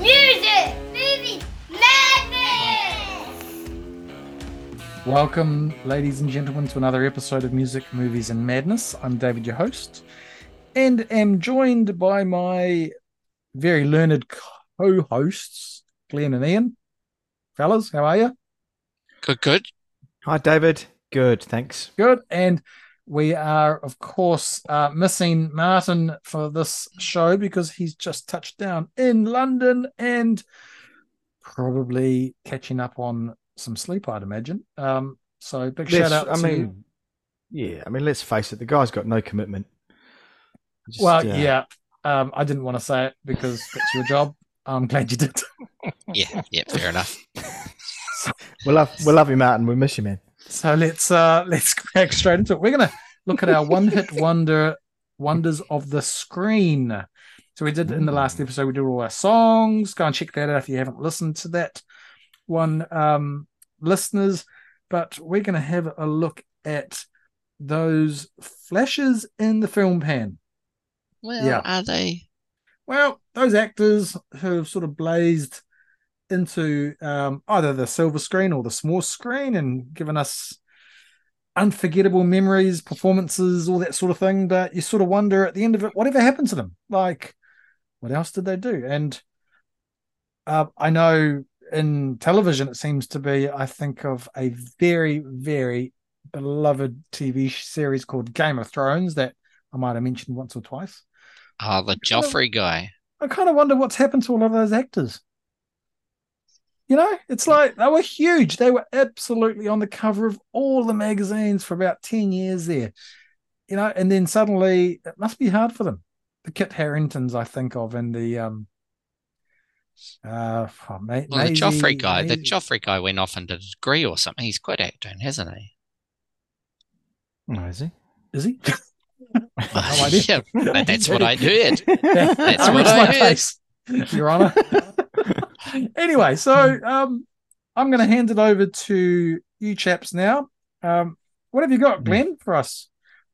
Music, movies, madness! Welcome, ladies and gentlemen, to another episode of Music, Movies, and Madness. I'm David, your host, and am joined by my very learned co hosts, Glenn and Ian. Fellas, how are you? Good, good. Hi, David. Good, thanks. Good. And we are, of course, uh, missing Martin for this show because he's just touched down in London and probably catching up on some sleep, I'd imagine. Um, so big shout Let's- out I to mean, yeah, I mean, let's face it, the guy's got no commitment. Just, well, uh, yeah. Um, I didn't want to say it because that's your job. I'm glad you did. Yeah, yeah, fair enough. we love, we love you, Martin. We miss you, man. So let's uh let's crack straight into it. We're gonna look at our one hit wonder wonders of the screen. So we did in the last episode, we did all our songs. Go and check that out if you haven't listened to that one, um, listeners. But we're gonna have a look at those flashes in the film pan. Where Yeah. are they? Well, those actors who have sort of blazed into um, either the silver screen or the small screen and given us unforgettable memories, performances, all that sort of thing. But you sort of wonder at the end of it, whatever happened to them? Like, what else did they do? And uh, I know in television, it seems to be, I think of a very, very beloved TV series called Game of Thrones that I might have mentioned once or twice. Oh, the Joffrey guy. I kind of wonder what's happened to all of those actors. You know, it's like they were huge. They were absolutely on the cover of all the magazines for about 10 years there. You know, and then suddenly it must be hard for them. The Kit Harringtons I think of and the um uh oh, Ma- Well, the Maisie- Joffrey guy. The Maisie- Joffrey guy went off and did a degree or something. He's quit acting, hasn't he? Oh, is he? is he? Well, idea. yeah, that's what I heard. That's what what I my heard. case, Your Honor. Anyway, so um, I'm going to hand it over to you chaps now. Um, what have you got, Glenn, for us?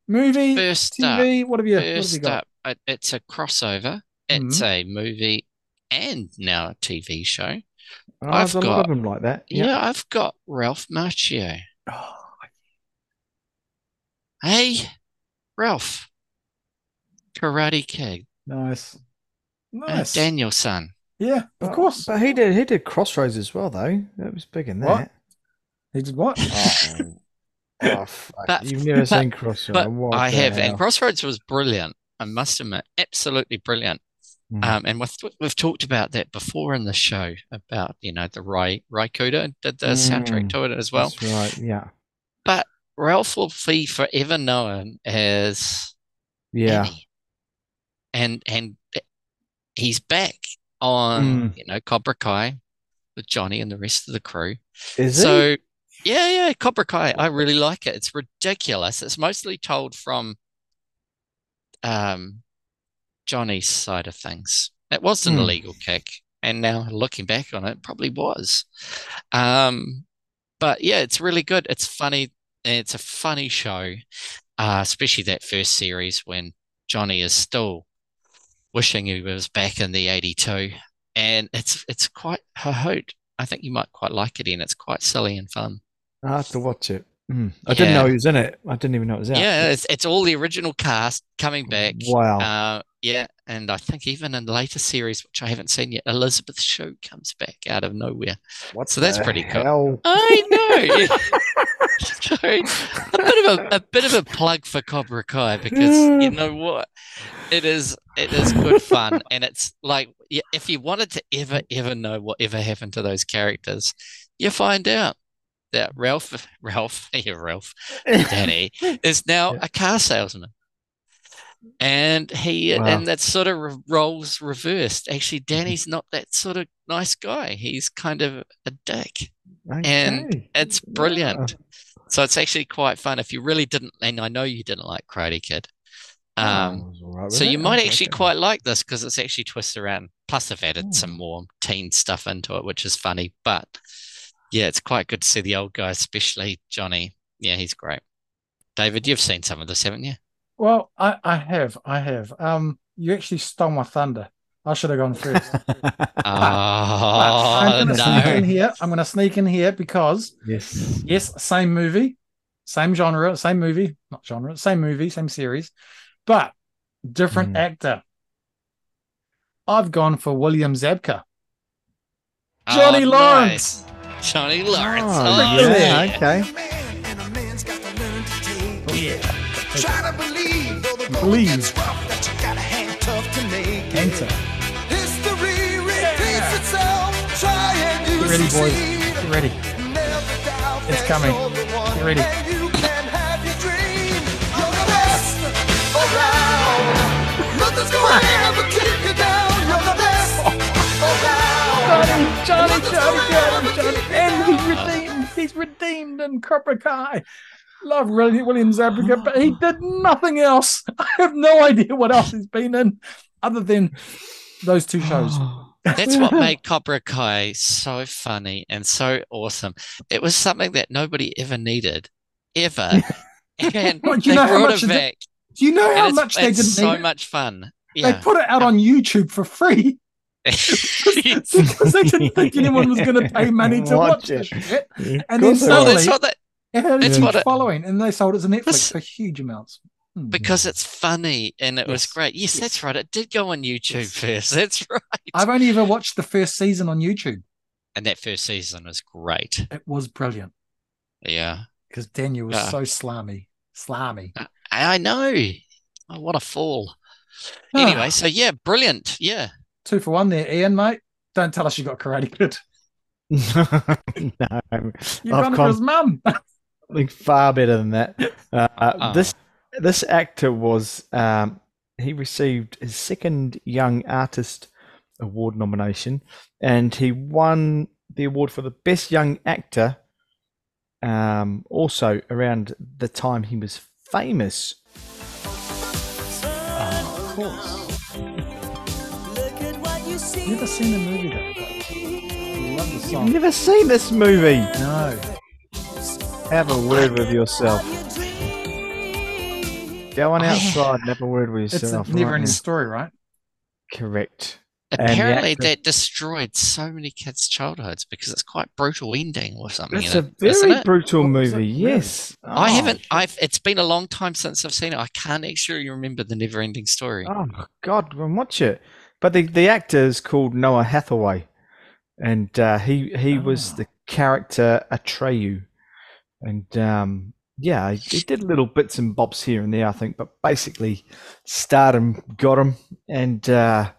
Movie, First up, TV. what have you? What have you got? up, it's a crossover. It's a movie and now a TV show. Oh, I've there's a lot got- of them like that. Yeah, I've got Ralph Macchio. Oh, Hey, Ralph. Karate Kid. nice, Uh, nice. Daniel-san. Yeah, of But- course. But he did, he did Crossroads as well, though. That was big in What? that. he did what? Oh, oh, fuck. You've never but- seen Crossroads. But What I have, hell? and Crossroads was brilliant. I must admit, absolutely brilliant. Mm. Um, and we've we've talked about that before in the show about you know the Ry Ry Cooder did the soundtrack Mm. to it as well. That's right. Yeah. But Ralph will be forever known as Yeah. Manny. and and he's back on Mm. you know Cobra Kai with Johnny and the rest of the crew. Is? So yeah, yeah, Cobra Kai. I really like it. It's ridiculous. It's mostly told from um Johnny's side of things. It was an Hmm. illegal kick, and now looking back on it, probably was. Um, but yeah, it's really good. It's funny. It's a funny show, uh, especially that first series when Johnny is still wishing he was back in the '82, and it's it's quite a hoot. I think you might quite like it, and it's quite silly and fun. I have to watch it. Mm. I didn't know he was in it. I didn't even know it was out. Yeah, it's it's all the original cast coming back. Wow. Uh, yeah, and I think even in the later series, which I haven't seen yet, Elizabeth Shue comes back out of nowhere. What so that's pretty cool. I know. yeah. So, a bit of a, a bit of a plug for Cobra Kai because you mm. know what, it is it is good fun and it's like if you wanted to ever ever know whatever happened to those characters, you find out that Ralph Ralph yeah Ralph Danny is now a car salesman. And he Wow. and that sort of roles reversed. Actually, Danny's not that sort of nice guy. He's kind of a dick. And It's brilliant. So it's actually quite fun. If you really didn't, and I know you didn't like Karate Kid, Oh, um, right so you it. might actually quite like this because it's actually twisted around. Plus, they've added some Hmm. more teen stuff into it, which is funny. But yeah, it's quite good to see the old guy, especially Johnny. Yeah, he's great. David, you've seen some of this, haven't you? Well, I, I have, I have. Um, you actually stole my thunder. I I should have gone first. Oh, I'm going to sneak in here. I'm going to sneak in here because yes. yes, same movie, same genre, same movie, not genre, same movie, same series, but different Hmm. actor. I've gone for William Zabka. Johnny Oh, Lawrence. nice. Johnny Lawrence. Oh, really? yeah, okay. Try to believe, though the Believe. Ready, boys. Get ready. It's coming. Get ready. Johnny, ever keep you and he's redeemed. He's redeemed in Cobra Kai. Love William William Zabka, but he did nothing else. I have no idea what else he's been in other than those two shows. That's what made Cobra Kai so funny and so awesome. It was something that nobody ever needed, ever. and Well, do you they know how brought much it it- back. Do you know And how it's, much they it's didn't so need it? much fun. They put it out on YouTube for free because they didn't think anyone was going to pay money to watch, Watch it. it. shit. And then course they no, will. suddenly- that's what they, It had a That's huge what it- following, and they sold it to Netflix This- for huge amounts. Hmm. because it's funny and it was great. Yes, Yes. that's right. It did go on YouTube Yes. first. That's right. I've only ever watched the first season on YouTube. And that first season was great. It was brilliant Yeah. because Daniel was Yeah. so slimy, slimy. I I know. Oh, what a fall. Ah. Anyway, so yeah, brilliant. Yeah. Two for one there, Ian, mate. Don't tell us you got Karate Kid. no, You I've done it for gone his mum. something far better than that. Uh, Uh-uh. This this actor was um, he received his second Young Artist Award nomination, and he won the award for the best young actor. Um, also around the time he was famous. of course. Never seen the movie though. but Love the You've song. never seen this movie. No. Have a word with yourself. Go on outside and have a word with It's a never right ending now. story, right? Correct. Apparently, actor- that destroyed so many kids' childhoods because it's quite brutal ending or something. It's a it, isn't very it? brutal What it? movie. Really? Yes. I Oh, haven't. I've. It's been a long time since I've seen it. I can't actually remember the never-ending story. Oh God, go and watch it. But the the actor is called Noah Hathaway, and uh, he he was Ah. the character Atreyu, and um, yeah, he, did little bits and bobs here and there, I think, but basically, stardom got him, and uh,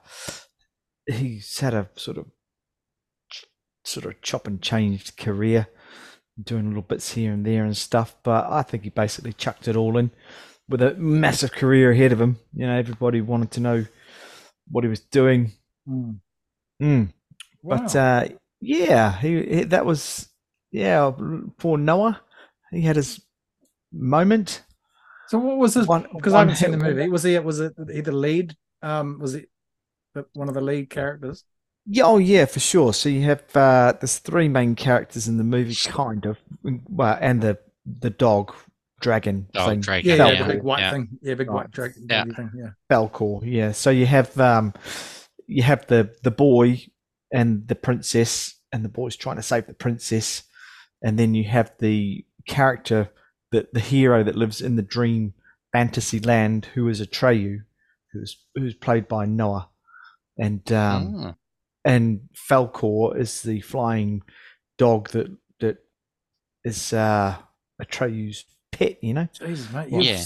he's had a sort of sort of chop and changed career, doing little bits here and there and stuff. But I think he basically chucked it all in with a massive career ahead of him. You know, everybody wanted to know what he was doing. Mm. Mm. But uh, yeah, he, he that was yeah for Noah. He had his moment. so what was his? Because I haven't seen the movie. Was he? Was it he the lead? Um, was it one of the lead characters? Yeah, oh yeah, for sure. So you have uh, there's three main characters in the movie, kind of, well, and the the dog dragon Dog thing, dragon, Yeah, Falkor. yeah, the big white yeah. thing. Yeah, big Right. white dragon Yeah. thing. Yeah. Falkor. Yeah. So you have um, you have the the boy and the princess, and the boy's trying to save the princess, and then you have the character that the hero that lives in the dream fantasy land, who is Atreyu, who's who's played by Noah, and um, Mm. and Falkor is the flying dog that that is uh, Atreyu's pet. You know. Jesus, mate. Yeah.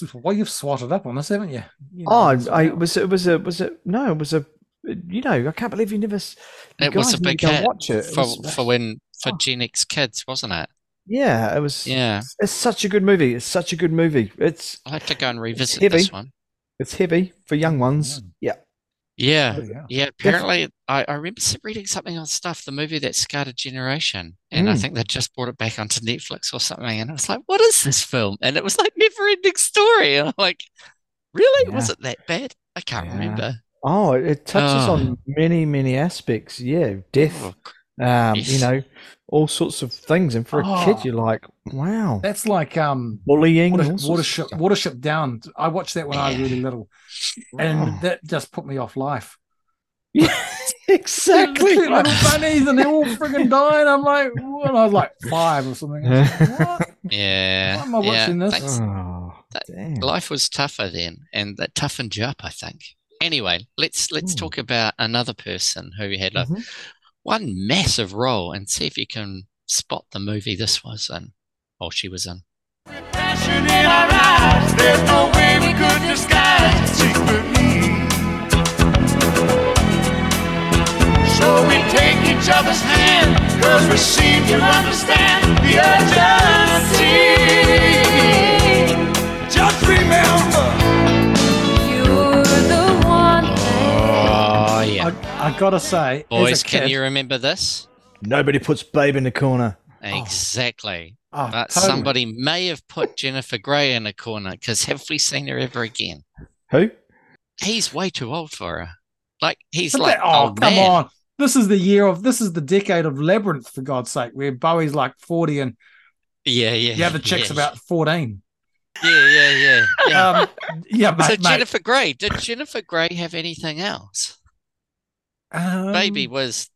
You've, well, you've swatted up on this, haven't you? You know, Oh, it's- I was it was a was it no it was a you know I can't believe you never you It was a big hit watch it. It for was- for when for Oh. Gen X kids, wasn't it? Yeah it was Yeah, it's such a good movie it's such a good movie it's I'll have to go and revisit heavy. this one. it's heavy for young ones Mm. yeah Yeah, Bloody hell. yeah. Apparently, I, I remember reading something on stuff, the movie that scarred a generation, and I Mm. think they just brought it back onto Netflix or something. And I was like, "What is this film?" And it was like never-ending story, and I'm like, "Really? Was Yeah. it that bad?" I can't Yeah. remember. oh it, it touches Oh. on many many aspects yeah death Oh, um you know all sorts of things and for a Oh. kid you're like wow That's like um, bullying Water, all sorts of Watership. Watership Down. I watched that when I was really little, Oh. and that just put me off life. exactly. Cute little bunnies, and they're all friggin' dying. I'm like, what? I was like five or something. Like, what? Yeah. Why am I yeah, watching this? thanks. Oh, That- Life was tougher then, and that toughened you up, I think. Anyway, let's let's Hmm. talk about another person who had a Mhm. One massive role, and see if you can spot the movie this was in, or she was in. So we take each other's hand, cause we seem to understand the I, I gotta say, boys, can kid, you remember this? Nobody puts babe in the corner. Exactly. oh, But totally. somebody may have put Jennifer Grey in a corner because have we seen her ever again? Who? He's way too old for her. Like he's But like, that- oh, old come man. on. This is the year of this is the decade of Labyrinth, for God's sake, where Bowie's like 40 and Yeah, yeah. the other chick's yeah. about 14. Yeah, yeah, yeah. yeah. Um, yeah, mate. so mate. Jennifer Grey, did Jennifer Grey have anything else? Um, Baby was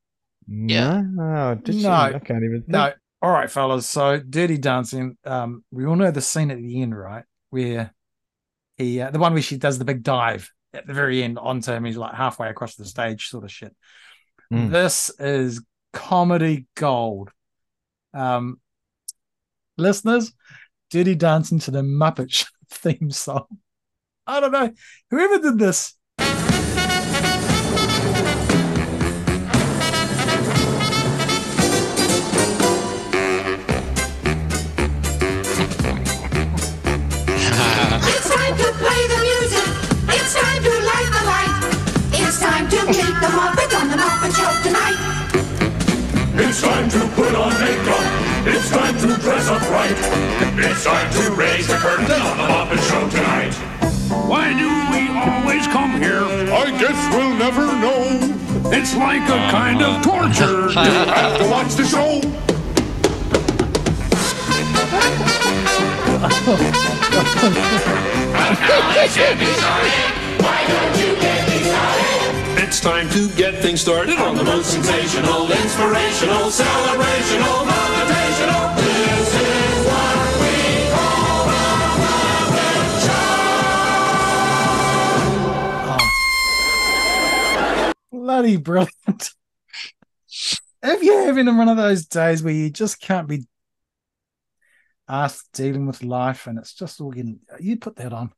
Yeah. No, did? No. I can't even think. No. All right, fellas. So Dirty Dancing. Um, we all know the scene at the end, right? Where he, uh, the one where she does the big dive at the very end onto him. He's like halfway across the stage, sort of shit. Mm. This is comedy gold. Um, listeners, Dirty Dancing to the Muppet theme song. I don't know whoever did this. Right. It's time to raise the curtain on the Muppet Show tonight. Why do we always come here? I guess we'll never know. It's like a kind of torture. You have to watch the show. It's time to get things started on the most Sensational, inspirational, celebrational, motivational. Bloody brilliant. if you're having one of those days where you just can't be asked dealing with life and it's just all getting, you put that on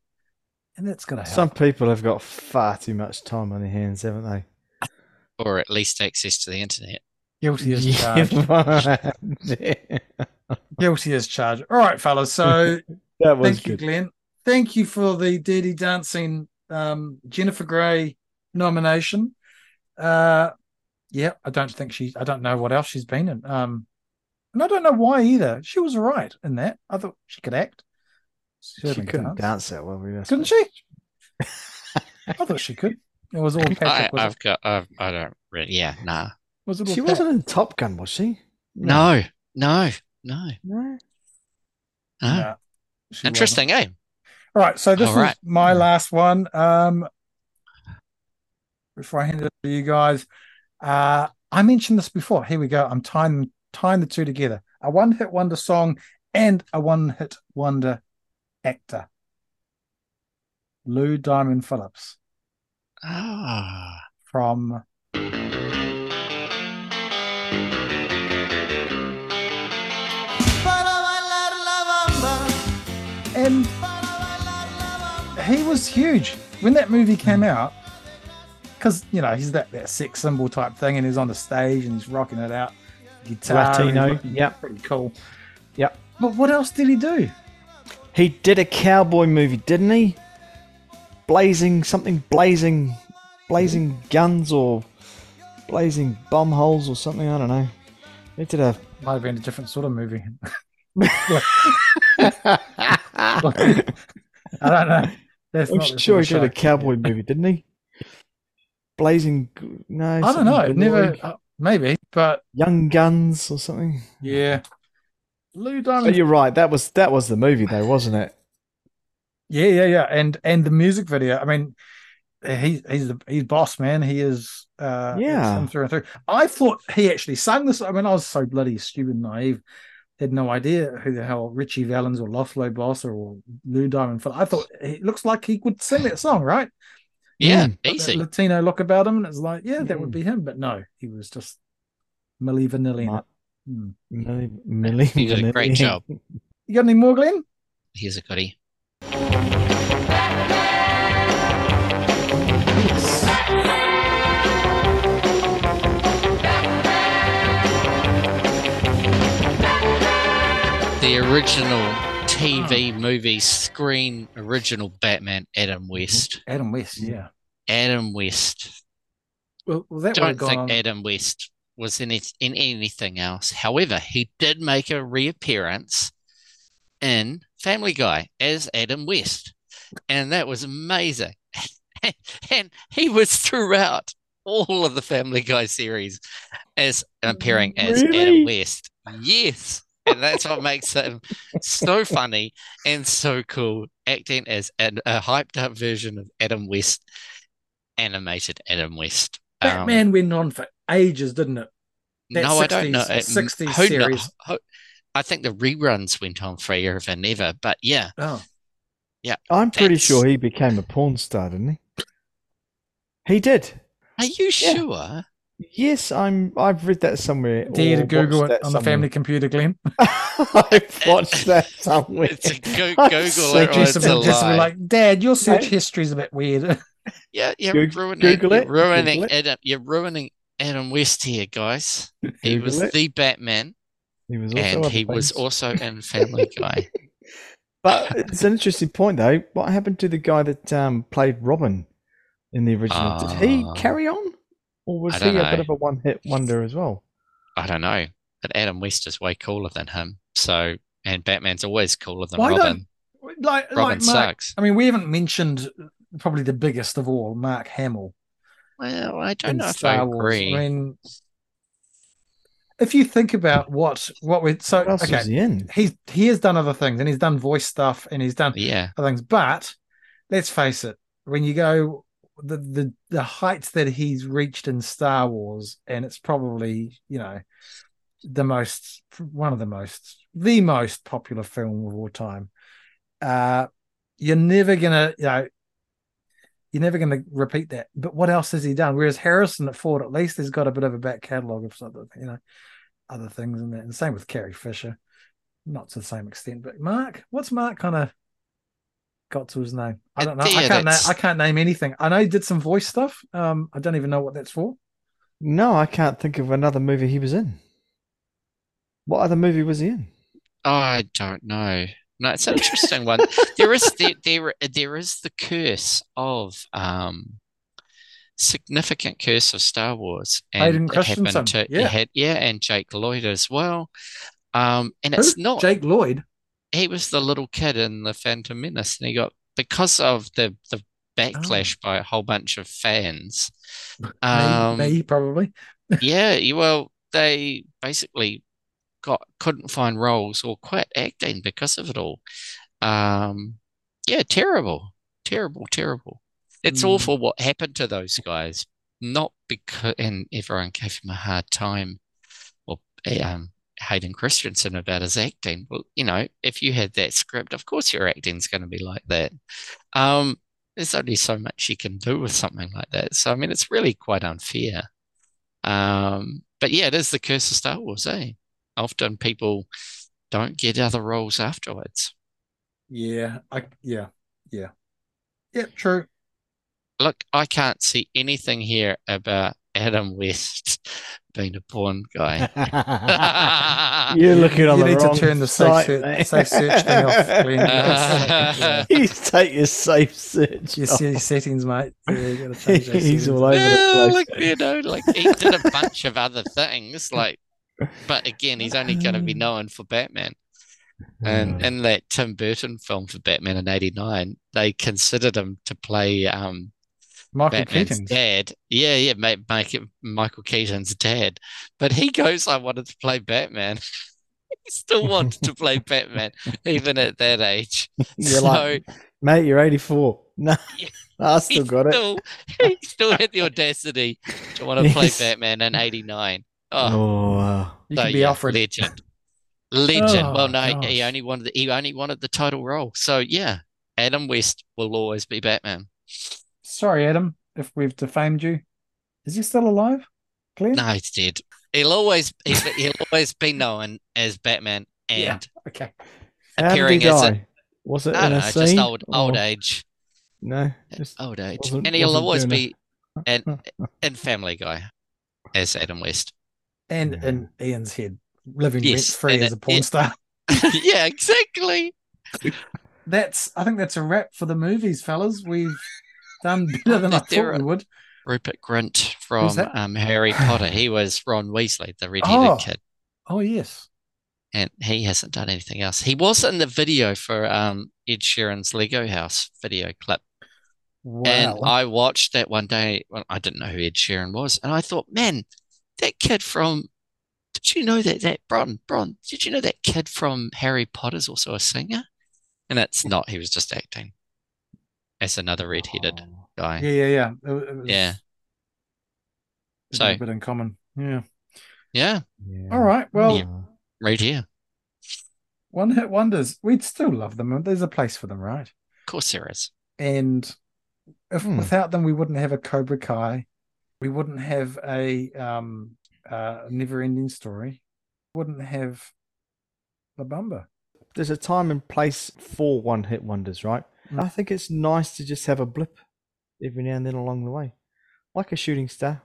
and that's going to help. Some people have got far too much time on their hands, haven't they? or at least access to the internet. Guilty as charged. Yeah. Guilty as charged. All right, fellas. So that was thank you. Glenn. Thank you for the Dirty Dancing um, Jennifer Grey nomination. Uh, yeah, I don't think she. I don't know what else she's been in. Um, and I don't know why either. She was all right in that. I thought she could act. She Certainly couldn't dance. dance that well. that's couldn't what- she? I thought she could. It was all I, Patrick. Was, I've it? got. I've, I don't really. Yeah, nah. was it She Pat? wasn't in Top Gun, was she? No, no, no, No. no. No, she wasn't. Interesting, eh? All right, so this All is right. my last one. Um, before I hand it to you guys, uh, I mentioned this before. Here we go. I'm tying tying the two together: a one-hit wonder song and a one-hit wonder actor. Lou Diamond Phillips Ah, from and he was huge when that movie came out because you know he's that, that sex symbol type thing and he's on the stage and he's rocking it out guitar Latino, yeah, pretty cool Yeah, but what else did he do He did a cowboy movie, didn't he? Blazing something, blazing, blazing guns or blazing bomb holes or something. I don't know. He did a. might have been a different sort of movie i don't know that's I'm not sure he did a cowboy movie, didn't he? Blazing, no. i don't know never uh, maybe but Young Guns or something. yeah lou But diamond you're right. That was that was the movie though, wasn't it? Yeah, yeah, yeah, and and the music video. I mean, he's he's the he's boss man. He is uh Yeah. through and through. I thought he actually sung this. I mean, I was so bloody stupid and naive. Had no idea who the hell Ritchie Valens or Los Lobos or Lou Diamond. I thought it looks like he would sing that song, right? Yeah, Mm. Got that easy. Latino look about him, and it's like, yeah, that Mm. would be him. But no, he was just Milli Vanilli. in Ma- it. Hmm. Millie, Millie, He did a great job. You got any more, Glenn? Here's a goodie. The original TV movie screen original Batman, Adam mm-hmm. West. Adam West. Yeah. Adam West. Well, well that Don't have gone think on. Adam West was in it, in anything else. However, he did make a reappearance in Family Guy as Adam West, and that was amazing. and he was throughout all of the Family Guy series as appearing as Really? Adam West. Yes. And that's what makes him so funny and so cool, acting as an, a hyped up version of Adam West, animated Adam West. Um, Batman went on for ages, didn't it? That no, I don't know. It- 60s who kno- series. who- I think the reruns went on forever and ever, but yeah, Oh, I'm pretty That's- sure he became a porn star, didn't he? He did. are you sure? Yes, I'm. I've read that somewhere. dare or to Google it that on the family computer, Glenn. I've watched that somewhere. It's a go- Google so it just, it's a a bit, just lie. like, Dad, your search history is a bit weird. Yeah, you're Goog- ruining, Google you're it, ruining Google it. Adam. You're ruining Adam West here, guys. He Google was it. the Batman, He was also and other he was also in Family Guy. But it's an interesting point, though. What happened to the guy that um, played Robin in the original? Did he Ah. carry on, or was he don't a bit of a one-hit wonder as well? I don't know, but Adam West is way cooler than him. So, and Batman's always cooler than Why don't- Robin. like, Robin like Mark, sucks. I mean, we haven't mentioned probably the biggest of all, Mark Hamill Well, I don't in know if I Star Wars. I mean, if you think about what what we so What okay, he in? he's he has done other things and he's done voice stuff and he's done yeah, other things. But let's face it, when you go the the the heights that he's reached in Star Wars, and it's probably you know the most one of the most the most popular film of all time. Uh, you're never gonna you know you're never gonna repeat that. But what else has he done? Whereas Harrison at Ford, at least has got a bit of a back catalogue of something, you know, other things in that. And same with Carrie Fisher, not to the same extent. But Mark, what's Mark kind of got to his name? I don't know. I can't. Na- I can't name anything. I know he did some voice stuff. Um, I don't even know what that's for. No, I can't think of another movie he was in. What other movie was he in? I don't know. No, it's an interesting one. There is there, there there is the curse of um significant curse of Star Wars, and Hayden happened Christensen, to yeah. had- yeah, and Jake Lloyd as well. Um, and Who? it's not Jake Lloyd. He was the little kid in the Phantom Menace, and he got because of the the backlash by a whole bunch of fans. Um, me, me, probably. yeah, well, they basically got couldn't find roles or quit acting because of it all. Um, yeah, terrible, terrible, terrible. It's Mm. awful what happened to those guys. Not because, and everyone gave him a hard time, or um, Hayden Christensen about his acting. Well, you know, if you had that script, of course your acting's going to be like that. Um, there's only so much you can do with something like that. So, I mean, it's really quite unfair. Um, but yeah, it is the curse of Star Wars, eh? Often people don't get other roles afterwards. Yeah, I yeah, yeah, yeah. True. Look, I can't see anything here about Adam West being a porn guy. You're looking on you the need wrong to turn the safe, site, search, mate. safe search thing off. Glenn. Yeah. You take your safe search. Your off. settings, mate. Yeah, you gotta change He's settings. all over Yeah, the like place. you know, like he did a bunch of other things, like, but again, he's only going to be known for Batman. And in that Tim Burton film for Batman in '89, they considered him to play um, Michael Batman's Keaton. dad. Yeah, yeah, make, make it Michael Keaton's dad. But he goes, I wanted to play Batman. he still wanted to play Batman, even at that age. You're so, like, mate, you're 84. No, I still got it. Still, he still had the audacity to want to play Batman in '89. Oh, Oh, uh, You so be yeah, Alfred. legend, legend. Oh, well, no, he only wanted the, he only wanted the title role. So yeah, Adam West will always be Batman. Sorry, Adam, if we've defamed you. Is he still alive? Glenn? No, he's dead. He'll always he'll, he'll always be known as Batman and Yeah. Okay. how did he appearing as a? Was it I in don't a know, scene? just old or- old age. No, just Old age. And he'll always be and and Family Guy as Adam West. And Yeah. in Ian's head, living Yes, rent free as a porn yeah. star. yeah, exactly. That's I think that's a wrap for the movies, fellas. We've done better than I thought are- we would. Rupert Grint from um, Harry Potter. He was Ron Weasley, the red-headed Oh. kid, Oh yes. and he hasn't done anything else. He was in the video for um, Ed Sheeran's Lego House video clip, and I watched that one day. Well, I didn't know who Ed Sheeran was, and I thought, man, that kid from. Did you know that that Bron Bron? Did you know that kid from Harry Potter's also a singer? And it's not. He was just acting as another red-headed guy. yeah, yeah, yeah. It, it was, Yeah. it had a So- bit in common. Yeah. Yeah, Yeah. All right. Well, Yeah. right here. one hit wonders. We'd still love them. There's a place for them, right? Of course there is. And if Hmm. without them, we wouldn't have a Cobra Kai. We wouldn't have a um uh never ending story. Wouldn't have La Bamba. There's a time and place for one hit wonders, right? Mm. I think it's nice to just have a blip every now and then along the way, like a shooting star.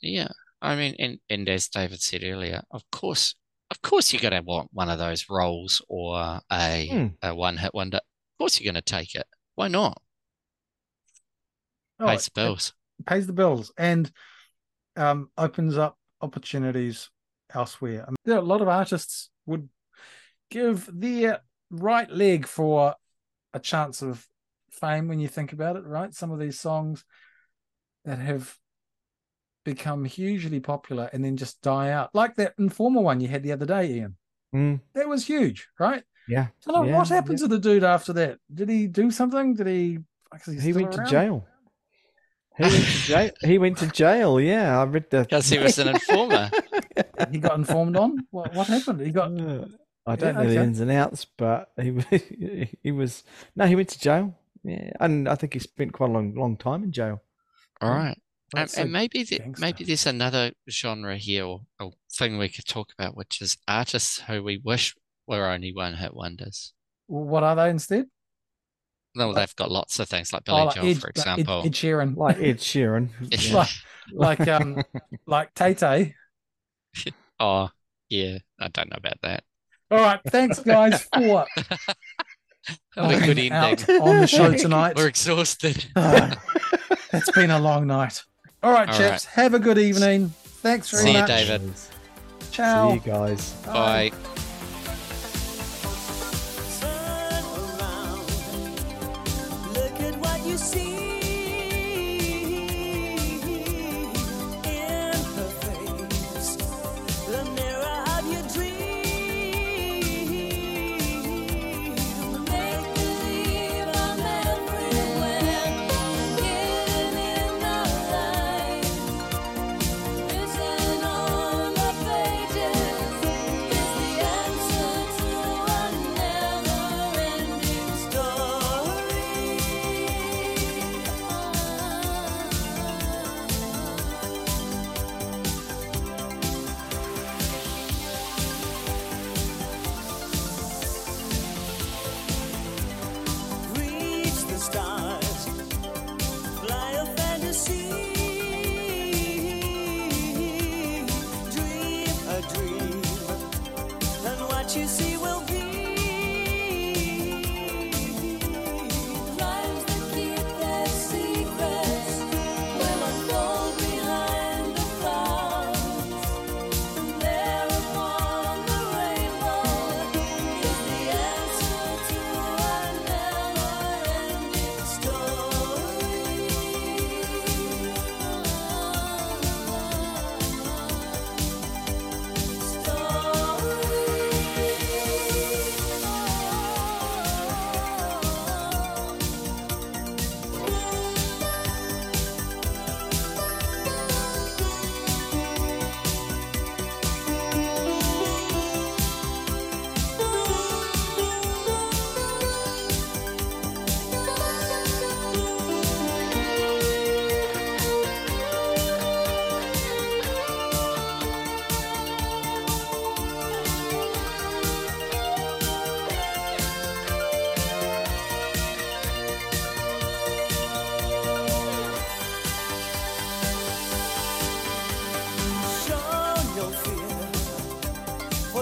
Yeah, I mean, and, and as David said earlier, of course, of course, you're going to want one of those roles or a Hmm. a one hit wonder. Of course, you're going to take it. Why not? Oh, Pays the bills. pays the bills and um opens up opportunities elsewhere. I mean, there are a lot of artists would give their right leg for a chance of fame when you think about it, right? Some of these songs that have become hugely popular and then just die out, like that Informer one you had the other day, Ian. Mm, That was huge, right? yeah. So like, Yeah, what happened yeah. to the dude after that? Did he do something? Did he? is He still went to jail. He went to jail. He went to jail. Yeah, I read the. Because he was an informer. He got informed on what what happened. He got Uh, I don't Yeah, know the ins and outs, but he he was no, he went to jail. Yeah, and I think he spent quite a long long time in jail. All right. Um, That's so and maybe the, maybe there's another genre here or, or thing we could talk about, which is artists who we wish were only one hit wonders. what are they instead? No, they've got lots of things like Billy Oh, like Joel, Ed, for like Ed- example. Ed, Sheeran, Like Ed Sheeran. Yeah. like like um like Tay Tay. Oh, yeah, I don't know about that. All right, thanks guys for Have a good coming ending. out on the show tonight. We're exhausted. Ah, it's been a long night. All right, All chaps, have a good evening. Thanks very See you. David. Ciao. See you guys. Bye. Turn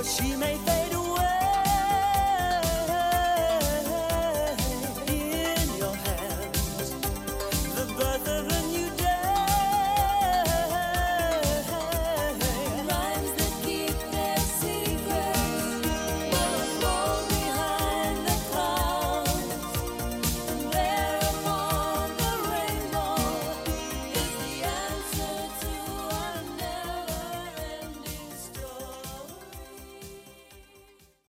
for she may fade